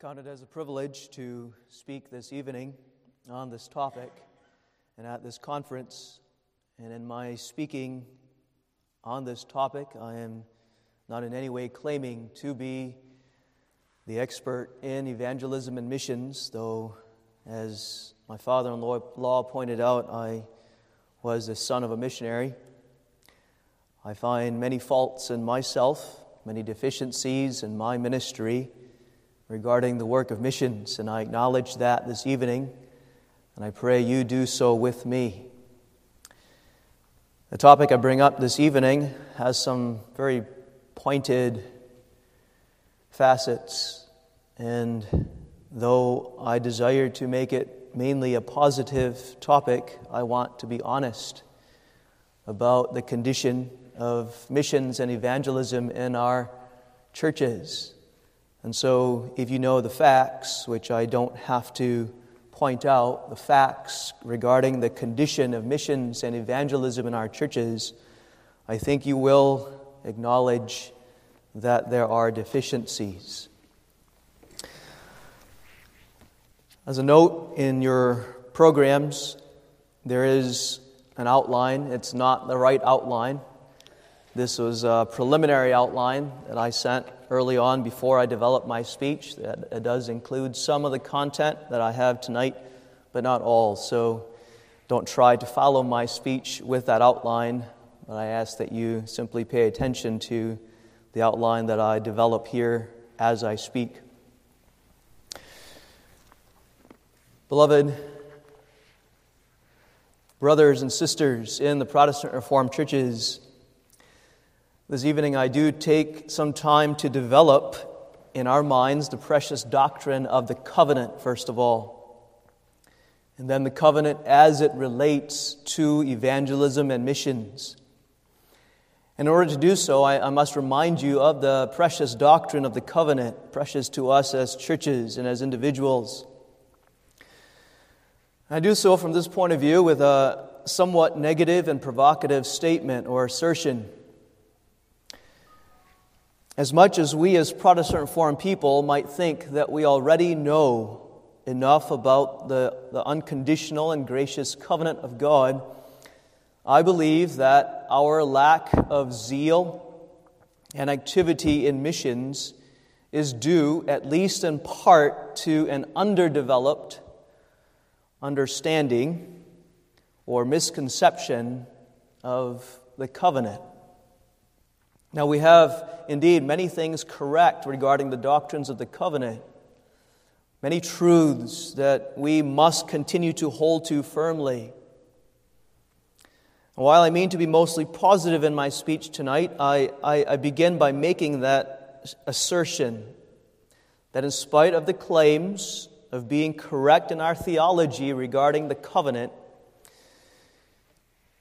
count it as a privilege to speak this evening on this topic and at this conference. And in my speaking on this topic, I am not in any way claiming to be the expert in evangelism and missions, though, as my father in law pointed out, I was the son of a missionary. I find many faults in myself, many deficiencies in my ministry regarding the work of missions, and I acknowledge that this evening, and I pray you do so with me. The topic I bring up this evening has some very pointed facets, and though I desire to make it mainly a positive topic, I want to be honest about the condition of missions and evangelism in our churches. And so, if you know the facts, which I don't have to point out, the facts regarding the condition of missions and evangelism in our churches, I think you will acknowledge that there are deficiencies. As a note in your programs, there is an outline. It's not the right outline. This was a preliminary outline that I sent early on before I developed my speech. That it does include some of the content that I have tonight, but not all. So don't try to follow my speech with that outline, but I ask that you simply pay attention to the outline that I develop here as I speak. Beloved, brothers and sisters in the Protestant Reformed churches, this evening, I do take some time to develop in our minds the precious doctrine of the covenant, first of all, and then the covenant as it relates to evangelism and missions. In order to do so, I, I, must remind you of the precious doctrine of the covenant, precious to us as churches and as individuals. I do so from this point of view with a somewhat negative and provocative statement or assertion. As much as we as Protestant Reformed people might think that we already know enough about the, the unconditional and gracious covenant of God, I believe that our lack of zeal and activity in missions is due, at least in part, to an underdeveloped understanding or misconception of the covenant. Now, we have indeed many things correct regarding the doctrines of the covenant, many truths that we must continue to hold to firmly. While I mean to be mostly positive in my speech tonight, I, I, I begin by making that assertion that in spite of the claims of being correct in our theology regarding the covenant,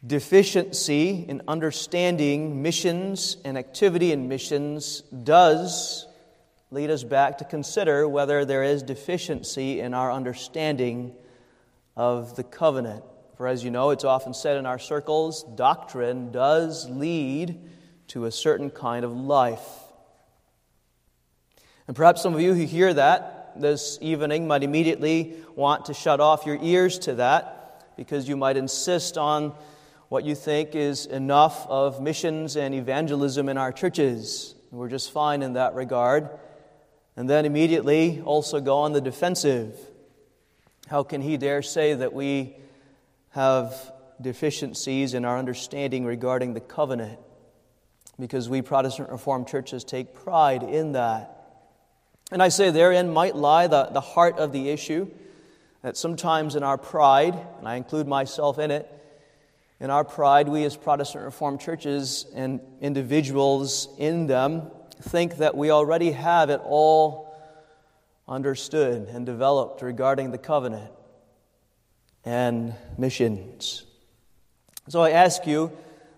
deficiency in understanding missions and activity in missions does lead us back to consider whether there is deficiency in our understanding of the covenant. For as you know, it's often said in our circles, doctrine does lead to a certain kind of life. And perhaps some of you who hear that this evening might immediately want to shut off your ears to that because you might insist on what you think is enough of missions and evangelism in our churches. We're just fine in that regard. And then immediately also go on the defensive. How can he dare say that we have deficiencies in our understanding regarding the covenant? Because we Protestant Reformed churches take pride in that. And I say therein might lie the, the heart of the issue, that sometimes in our pride, and I include myself in it, in our pride, we as Protestant Reformed churches and individuals in them think that we already have it all understood and developed regarding the covenant and missions. So I ask you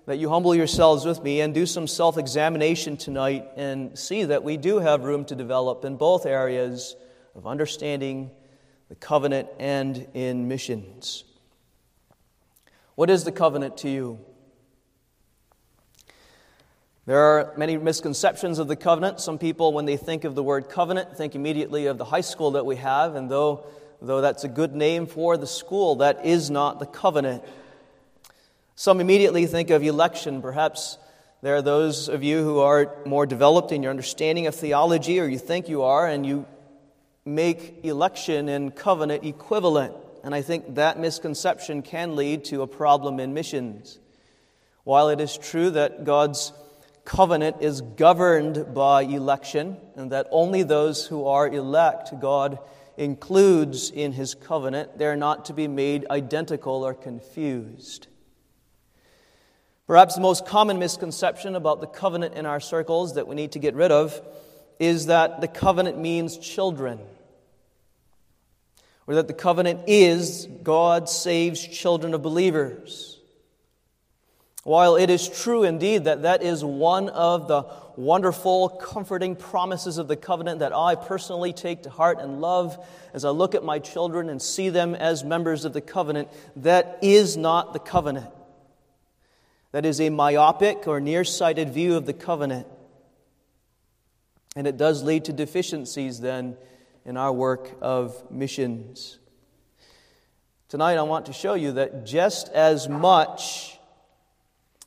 that you humble yourselves with me and do some self examination tonight and see that we do have room to develop in both areas of understanding the covenant and in missions. What is the covenant to you? There are many misconceptions of the covenant. Some people, when they think of the word covenant, think immediately of the high school that we have, and though, though that's a good name for the school, that is not the covenant. Some immediately think of election. Perhaps there are those of you who are more developed in your understanding of theology, or you think you are, and you make election and covenant equivalent. And I think that misconception can lead to a problem in missions. While it is true that God's covenant is governed by election, and that only those who are elect God includes in his covenant. They're not to be made identical or confused. Perhaps the most common misconception about the covenant in our circles that we need to get rid of is that the covenant means children, or that the covenant is God saves children of believers. While it is true indeed that that is one of the wonderful, comforting promises of the covenant that I personally take to heart and love as I look at my children and see them as members of the covenant, that is not the covenant. That is a myopic or nearsighted view of the covenant. And it does lead to deficiencies then in our work of missions. Tonight, I want to show you that just as much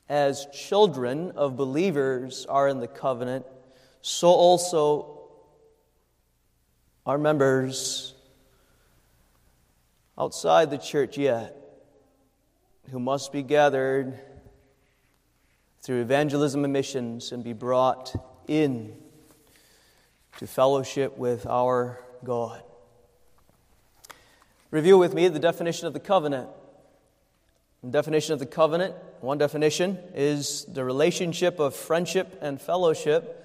as children of believers are in the covenant, so also are members outside the church yet who must be gathered through evangelism and missions and be brought in to fellowship with our God. Review with me the definition of the covenant. The definition of the covenant, one definition, is the relationship of friendship and fellowship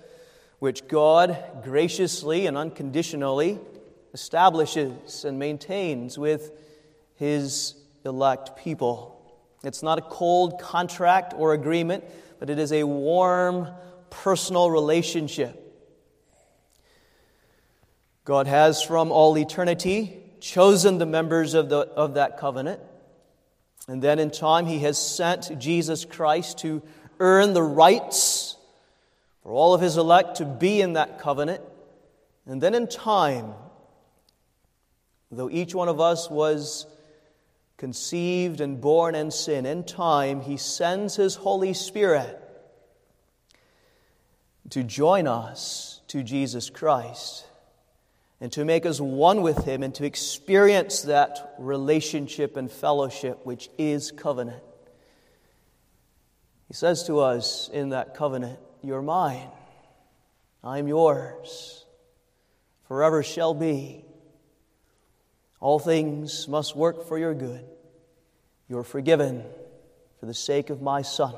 which God graciously and unconditionally establishes and maintains with his elect people. It's not a cold contract or agreement, but it is a warm, personal relationship. God has from all eternity chosen the members of, the, of that covenant and then in time, he has sent Jesus Christ to earn the rights for all of his elect to be in that covenant. And then in time, though each one of us was conceived and born in sin, in time, he sends his Holy Spirit to join us to Jesus Christ and to make us one with Him and to experience that relationship and fellowship which is covenant. He says to us in that covenant, You're mine, I'm yours, forever shall be. All things must work for your good. You're forgiven for the sake of my Son,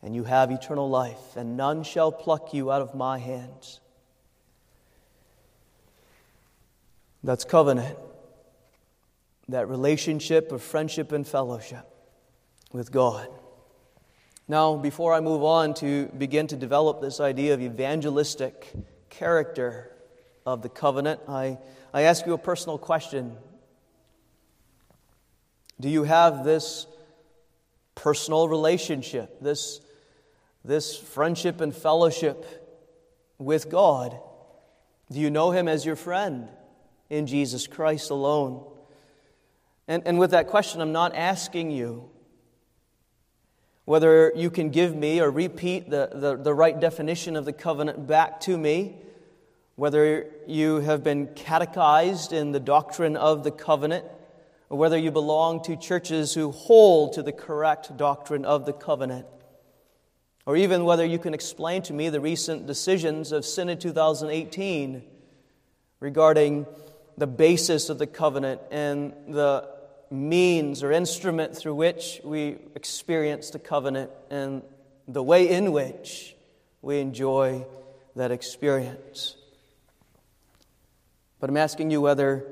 and you have eternal life, and none shall pluck you out of my hands. That's covenant. That relationship of friendship and fellowship with God. Now, before I move on to begin to develop this idea of evangelistic character of the covenant, I, I ask you a personal question. Do you have this personal relationship, this, this friendship and fellowship with God? Do you know Him as your friend? In Jesus Christ alone. And, and with that question, I'm not asking you whether you can give me or repeat the, the, the right definition of the covenant back to me, whether you have been catechized in the doctrine of the covenant, or whether you belong to churches who hold to the correct doctrine of the covenant, or even whether you can explain to me the recent decisions of Synod 2018 regarding the basis of the covenant and the means or instrument through which we experience the covenant and the way in which we enjoy that experience. But I'm asking you whether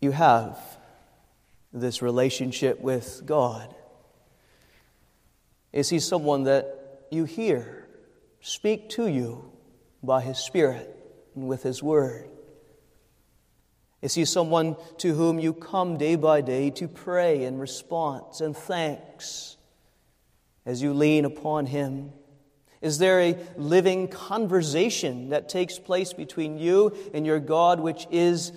you have this relationship with God. Is He someone that you hear speak to you by His Spirit? And with His Word? Is He someone to whom you come day by day to pray in response and thanks as you lean upon Him? Is there a living conversation that takes place between you and your God, which is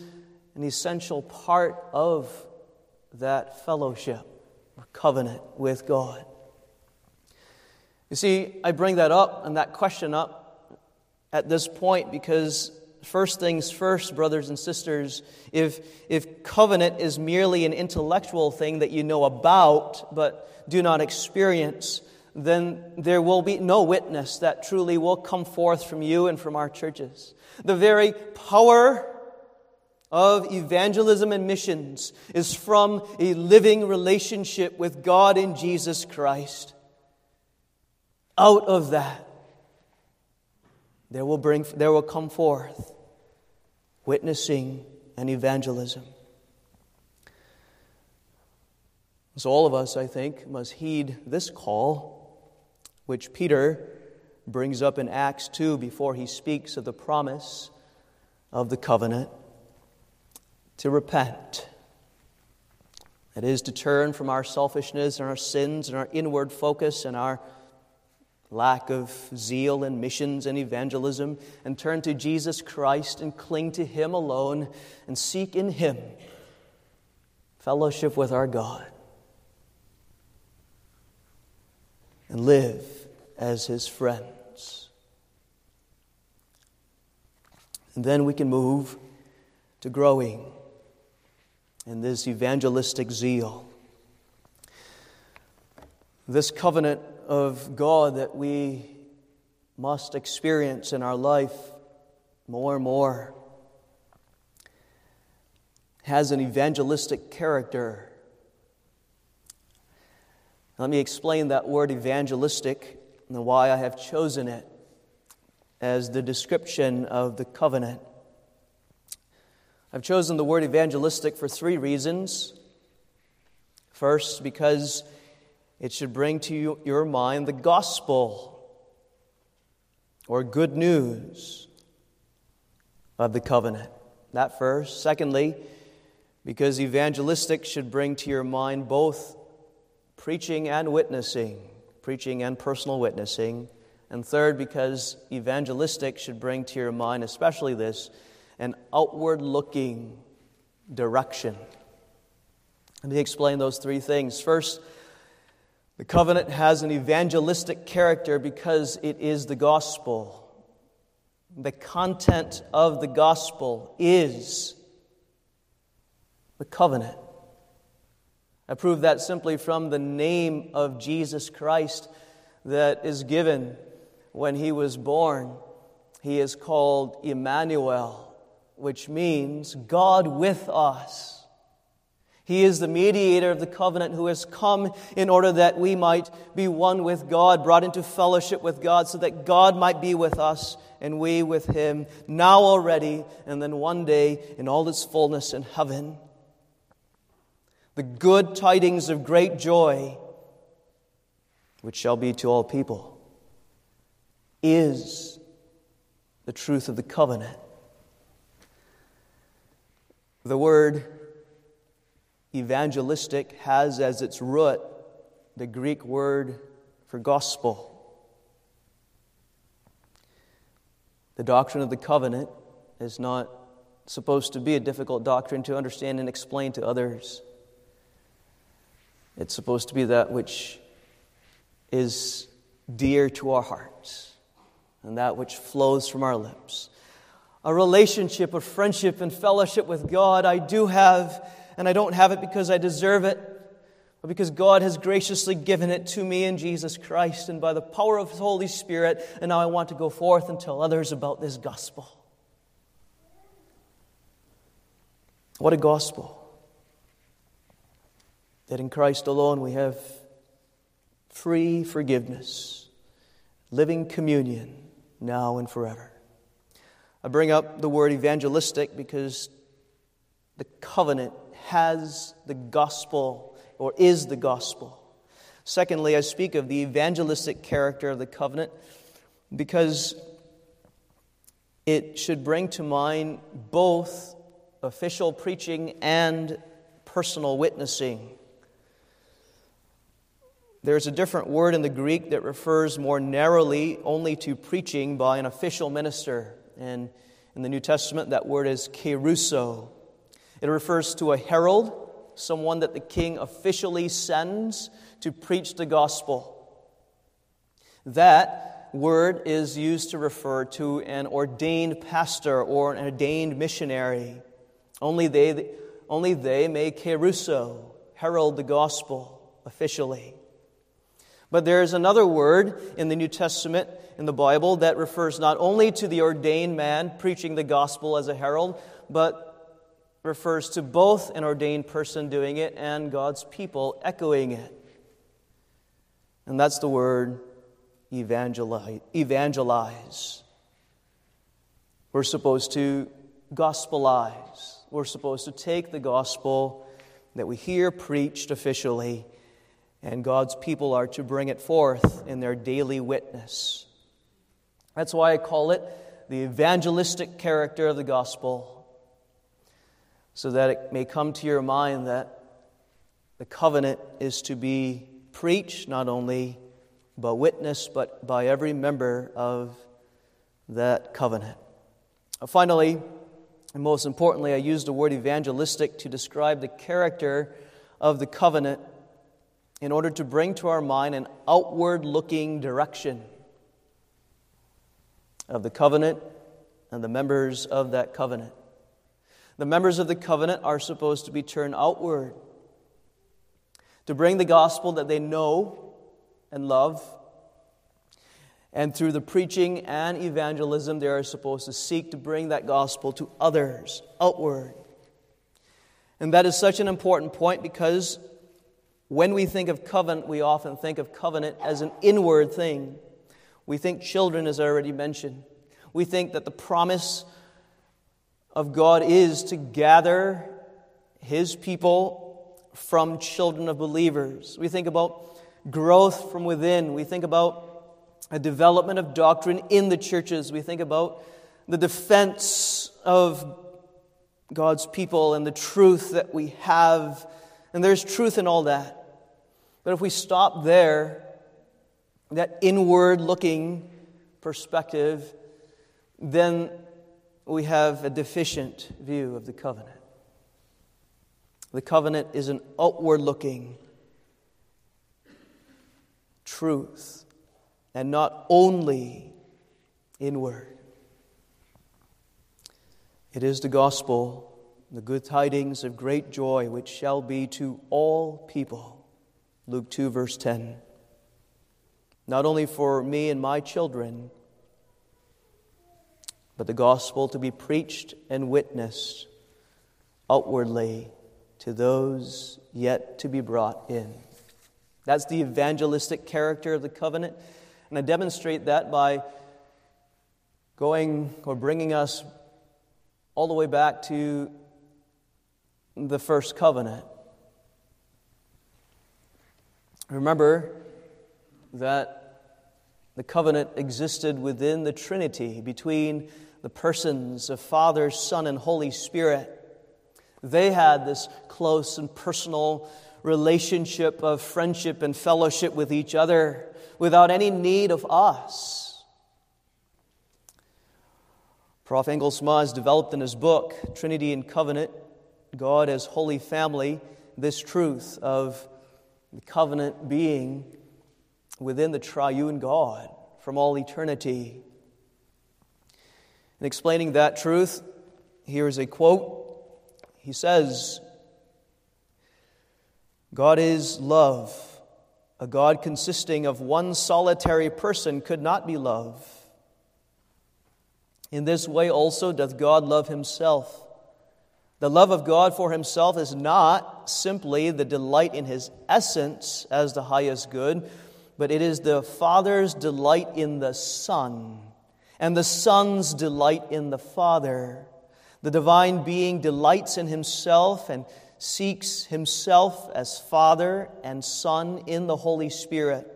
an essential part of that fellowship or covenant with God? You see, I bring that up and that question up at this point because, first things first, brothers and sisters, if, if covenant is merely an intellectual thing that you know about but do not experience, then there will be no witness that truly will come forth from you and from our churches. The very power of evangelism and missions is from a living relationship with God in Jesus Christ. Out of that, there will, bring, there will come forth witnessing and evangelism. So, all of us, I think, must heed this call which Peter brings up in Acts 2 before he speaks of the promise of the covenant to repent. That is, to turn from our selfishness and our sins and our inward focus and our lack of zeal and missions and evangelism and turn to Jesus Christ and cling to Him alone and seek in Him fellowship with our God and live as his friends. And then we can move to growing in this evangelistic zeal. This covenant of God that we must experience in our life more and more has an evangelistic character. Let me explain that word evangelistic and why I have chosen it as the description of the covenant. I've chosen the word evangelistic for three reasons. First, because it should bring to your mind the gospel or good news of the covenant. That first. Secondly, because evangelistic should bring to your mind both preaching and witnessing preaching and personal witnessing. And third, because evangelistic should bring to your mind, especially this, an outward looking direction. Let me explain those three things. First, the covenant has an evangelistic character because it is the gospel. The content of the gospel is the covenant. I prove that simply from the name of Jesus Christ that is given when he was born. He is called Emmanuel, which means God with us. He is the mediator of the covenant who has come in order that we might be one with God, brought into fellowship with God, so that God might be with us and we with him, now already, and then one day in all its fullness in heaven the good tidings of great joy, which shall be to all people, is the truth of the covenant. The word evangelistic has as its root the Greek word for gospel. The doctrine of the covenant is not supposed to be a difficult doctrine to understand and explain to others. It's supposed to be that which is dear to our hearts and that which flows from our lips. A relationship, a friendship, and fellowship with God I do have, and I don't have it because I deserve it, but because God has graciously given it to me in Jesus Christ and by the power of His Holy Spirit, and now I want to go forth and tell others about this gospel. What a gospel! that in Christ alone we have free forgiveness, living communion now and forever. I bring up the word evangelistic because the covenant has the gospel or is the gospel. Secondly, I speak of the evangelistic character of the covenant because it should bring to mind both official preaching and personal witnessing. There's a different word in the Greek that refers more narrowly only to preaching by an official minister. And in the New Testament, that word is kerusso. It refers to a herald, someone that the king officially sends to preach the gospel. That word is used to refer to an ordained pastor or an ordained missionary. Only they, only they may kerusso, herald the gospel officially. But there is another word in the New Testament in the Bible that refers not only to the ordained man preaching the gospel as a herald, but refers to both an ordained person doing it and God's people echoing it. And that's the word evangelize. We're supposed to gospelize. We're supposed to take the gospel that we hear preached officially, and God's people are to bring it forth in their daily witness. That's why I call it the evangelistic character of the gospel so that it may come to your mind that the covenant is to be preached not only but witnessed but by every member of that covenant. Finally, and most importantly, I use the word evangelistic to describe the character of the covenant in order to bring to our mind an outward looking direction of the covenant and the members of that covenant. The members of the covenant are supposed to be turned outward to bring the gospel that they know and love. And through the preaching and evangelism, they are supposed to seek to bring that gospel to others outward. And that is such an important point because when we think of covenant, we often think of covenant as an inward thing. We think children, as I already mentioned. We think that the promise of God is to gather his people from children of believers. We think about growth from within. We think about a development of doctrine in the churches. We think about the defense of God's people and the truth that we have. And there's truth in all that. But if we stop there, that inward looking perspective, then we have a deficient view of the covenant. The covenant is an outward looking truth and not only inward. It is the gospel, the good tidings of great joy, which shall be to all people. Luke 2, verse 10. Not only for me and my children but the gospel to be preached and witnessed outwardly to those yet to be brought in. That's the evangelistic character of the covenant. And I demonstrate that by going or bringing us all the way back to the first covenant. Remember that the covenant existed within the Trinity between the persons of Father, Son, and Holy Spirit. They had this close and personal relationship of friendship and fellowship with each other without any need of us. Prof. Engelsma has developed in his book, Trinity and Covenant God as Holy Family, this truth of the covenant being within the triune God from all eternity. In explaining that truth, here is a quote. He says, God is love. A God consisting of one solitary person could not be love. In this way also doth God love himself. The love of God for himself is not simply the delight in his essence as the highest good, but it is the Father's delight in the Son and the Son's delight in the Father. The divine being delights in himself and seeks himself as Father and Son in the Holy Spirit.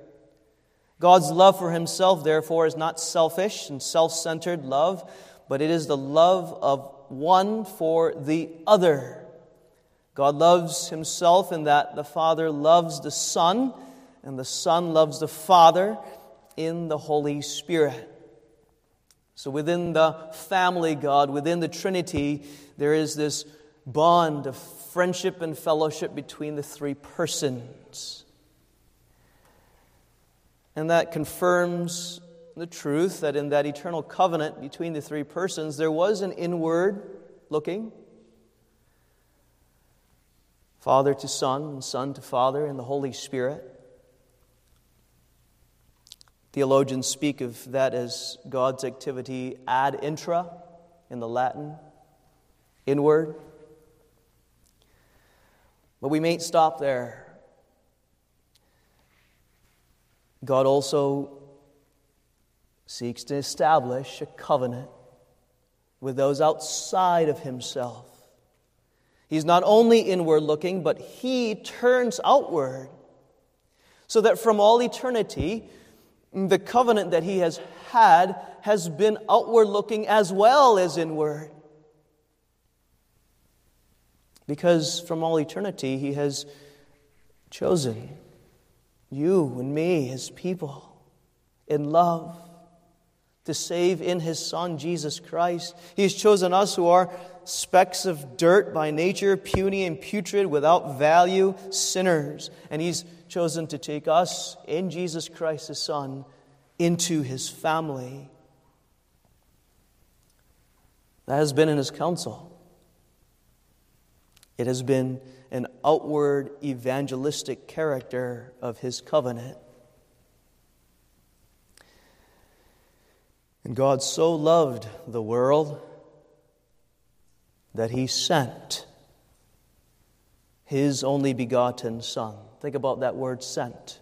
God's love for himself, therefore, is not selfish and self centered love, but it is the love of one for the other. God loves himself in that the Father loves the Son and the Son loves the Father in the Holy Spirit. So within the family God, within the Trinity, there is this bond of friendship and fellowship between the three persons. And that confirms the truth that in that eternal covenant between the three persons, there was an inward looking Father to Son, and Son to Father, and the Holy Spirit. Theologians speak of that as God's activity ad intra in the Latin, inward. But we mayn't stop there. God also seeks to establish a covenant with those outside of himself. He's not only inward looking, but he turns outward so that from all eternity, the covenant that he has had has been outward looking as well as inward. Because from all eternity, he has chosen you and me, his people, in love to save in his Son, Jesus Christ. He has chosen us who are specks of dirt by nature, puny and putrid, without value, sinners. And he's chosen to take us in Jesus Christ, his Son, into his family. That has been in his counsel. It has been an outward evangelistic character of his covenant. And God so loved the world that he sent his only begotten Son. Think about that word sent.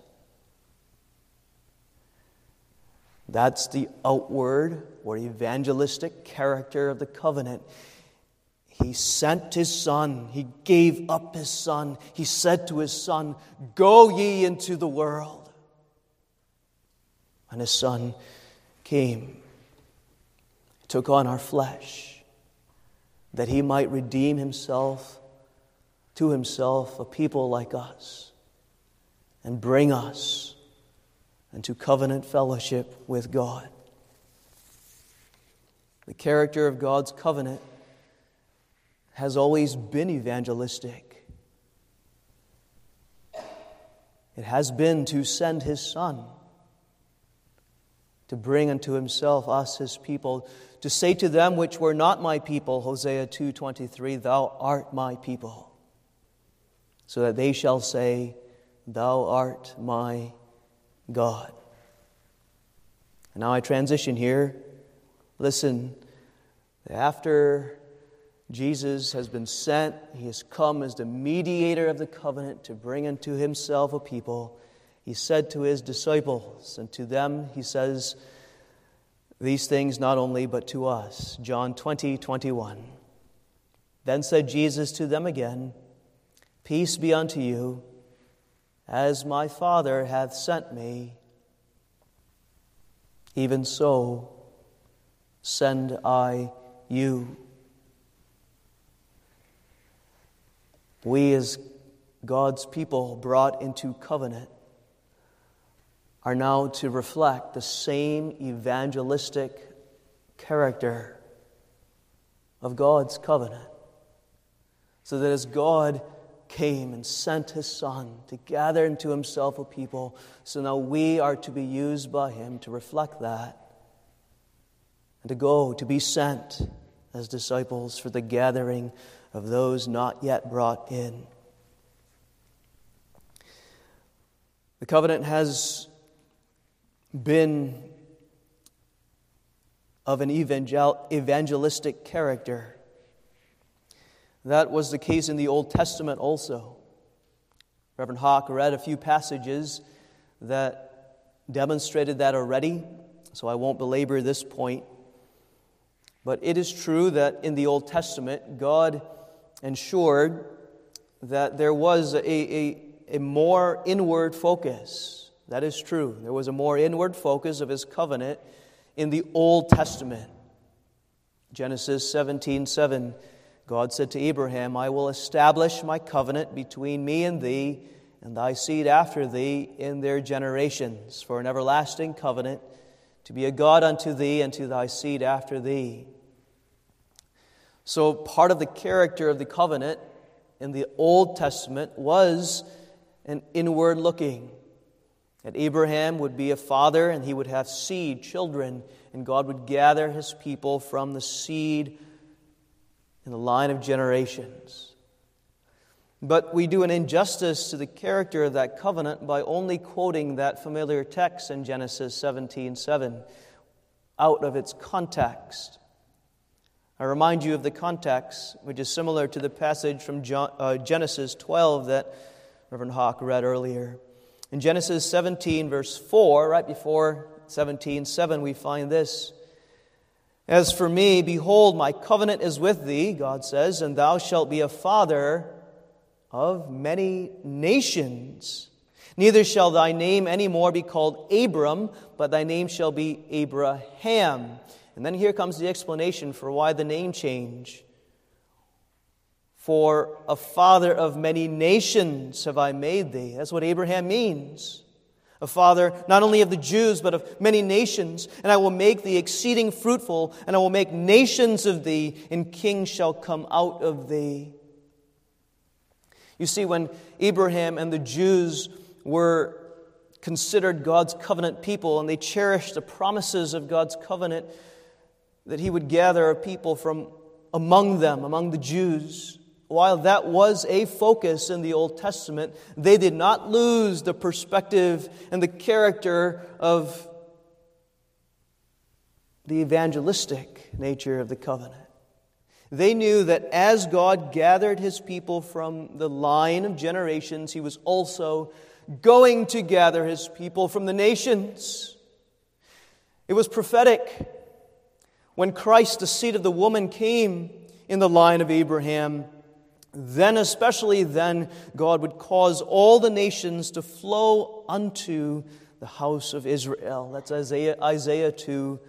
That's the outward or evangelistic character of the covenant. He sent his son. He gave up his son. He said to his son, Go ye into the world. And his son came took on our flesh, that he might redeem himself to himself a people like us and bring us into covenant fellowship with God. The character of God's covenant has always been evangelistic. It has been to send his Son to bring unto himself us his people to say to them which were not my people, Hosea 2:23, thou art my people. So that they shall say, thou art my God. And now I transition here. Listen, after Jesus has been sent, he has come as the mediator of the covenant to bring unto himself a people. He said to his disciples, and to them he says, these things not only, but to us. John 20, 21. Then said Jesus to them again, Peace be unto you, as my Father hath sent me, even so send I you. We, as God's people brought into covenant, are now to reflect the same evangelistic character of God's covenant. So that as God came and sent his Son to gather into himself a people, so now we are to be used by him to reflect that and to go to be sent as disciples for the gathering of those not yet brought in. The covenant has been of an evangel- evangelistic character. That was the case in the Old Testament also. Reverend Hawk read a few passages that demonstrated that already, so I won't belabor this point. But it is true that in the Old Testament, God ensured that there was a, a, a more inward focus that is true. There was a more inward focus of his covenant in the Old Testament. Genesis 17 7, God said to Abraham, I will establish my covenant between me and thee and thy seed after thee in their generations, for an everlasting covenant, to be a God unto thee and to thy seed after thee. So, part of the character of the covenant in the Old Testament was an inward looking. That Abraham would be a father and he would have seed, children, and God would gather his people from the seed in the line of generations. But we do an injustice to the character of that covenant by only quoting that familiar text in Genesis 17 7 out of its context. I remind you of the context, which is similar to the passage from uh, Genesis 12 that Reverend Hawk read earlier. In Genesis 17, verse 4, right before 17 7, we find this. As for me, behold, my covenant is with thee, God says, and thou shalt be a father of many nations. Neither shall thy name any more be called Abram, but thy name shall be Abraham. And then here comes the explanation for why the name change. For a father of many nations have I made thee. That's what Abraham means. A father not only of the Jews, but of many nations. And I will make thee exceeding fruitful, and I will make nations of thee, and kings shall come out of thee. You see, when Abraham and the Jews were considered God's covenant people and they cherished the promises of God's covenant, that he would gather a people from among them, among the Jews. While that was a focus in the Old Testament, they did not lose the perspective and the character of the evangelistic nature of the covenant. They knew that as God gathered his people from the line of generations, he was also going to gather his people from the nations. It was prophetic. When Christ, the seed of the woman, came in the line of Abraham, then, especially then, God would cause all the nations to flow unto the house of Israel. That's Isaiah, Isaiah 2,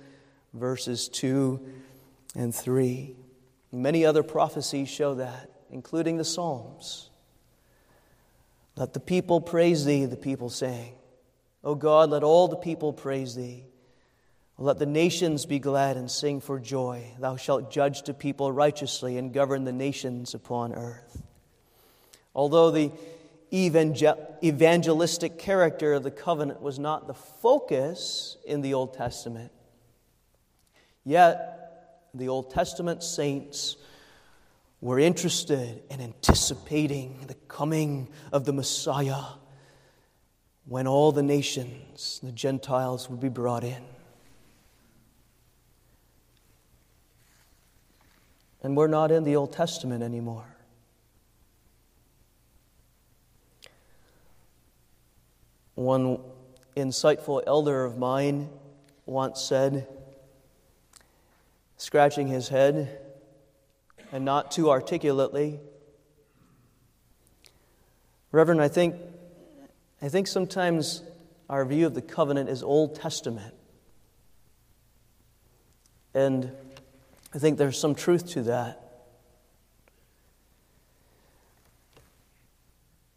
verses 2 and 3. Many other prophecies show that, including the Psalms. Let the people praise thee, the people saying. O God, let all the people praise thee. Let the nations be glad and sing for joy. Thou shalt judge the people righteously and govern the nations upon earth. Although the evangelistic character of the covenant was not the focus in the Old Testament, yet the Old Testament saints were interested in anticipating the coming of the Messiah when all the nations, the Gentiles, would be brought in. And we're not in the Old Testament anymore. One insightful elder of mine once said, scratching his head and not too articulately. Reverend, I think, I think sometimes our view of the covenant is Old Testament. And I think there's some truth to that.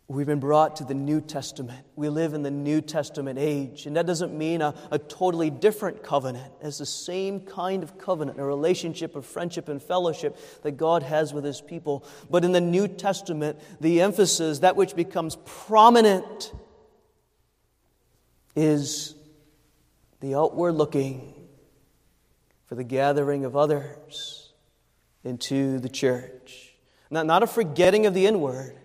We've been brought to the New Testament. We live in the New Testament age. And that doesn't mean a, a totally different covenant. It's the same kind of covenant, a relationship of friendship and fellowship that God has with His people. But in the New Testament, the emphasis, that which becomes prominent, is the outward looking for the gathering of others into the church. Not, not a forgetting of the inward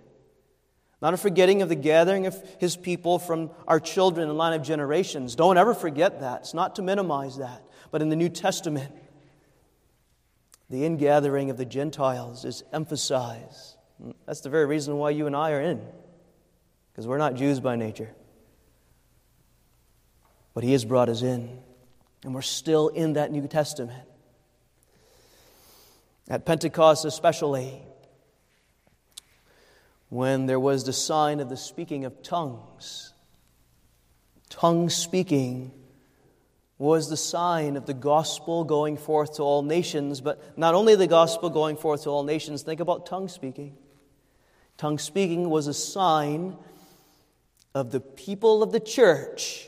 not a forgetting of the gathering of his people from our children and line of generations. Don't ever forget that. It's not to minimize that. But in the New Testament, the ingathering of the Gentiles is emphasized. That's the very reason why you and I are in, because we're not Jews by nature. But he has brought us in, and we're still in that New Testament. At Pentecost, especially, when there was the sign of the speaking of tongues. Tongue speaking was the sign of the gospel going forth to all nations, but not only the gospel going forth to all nations, think about tongue speaking. Tongue speaking was a sign of the people of the church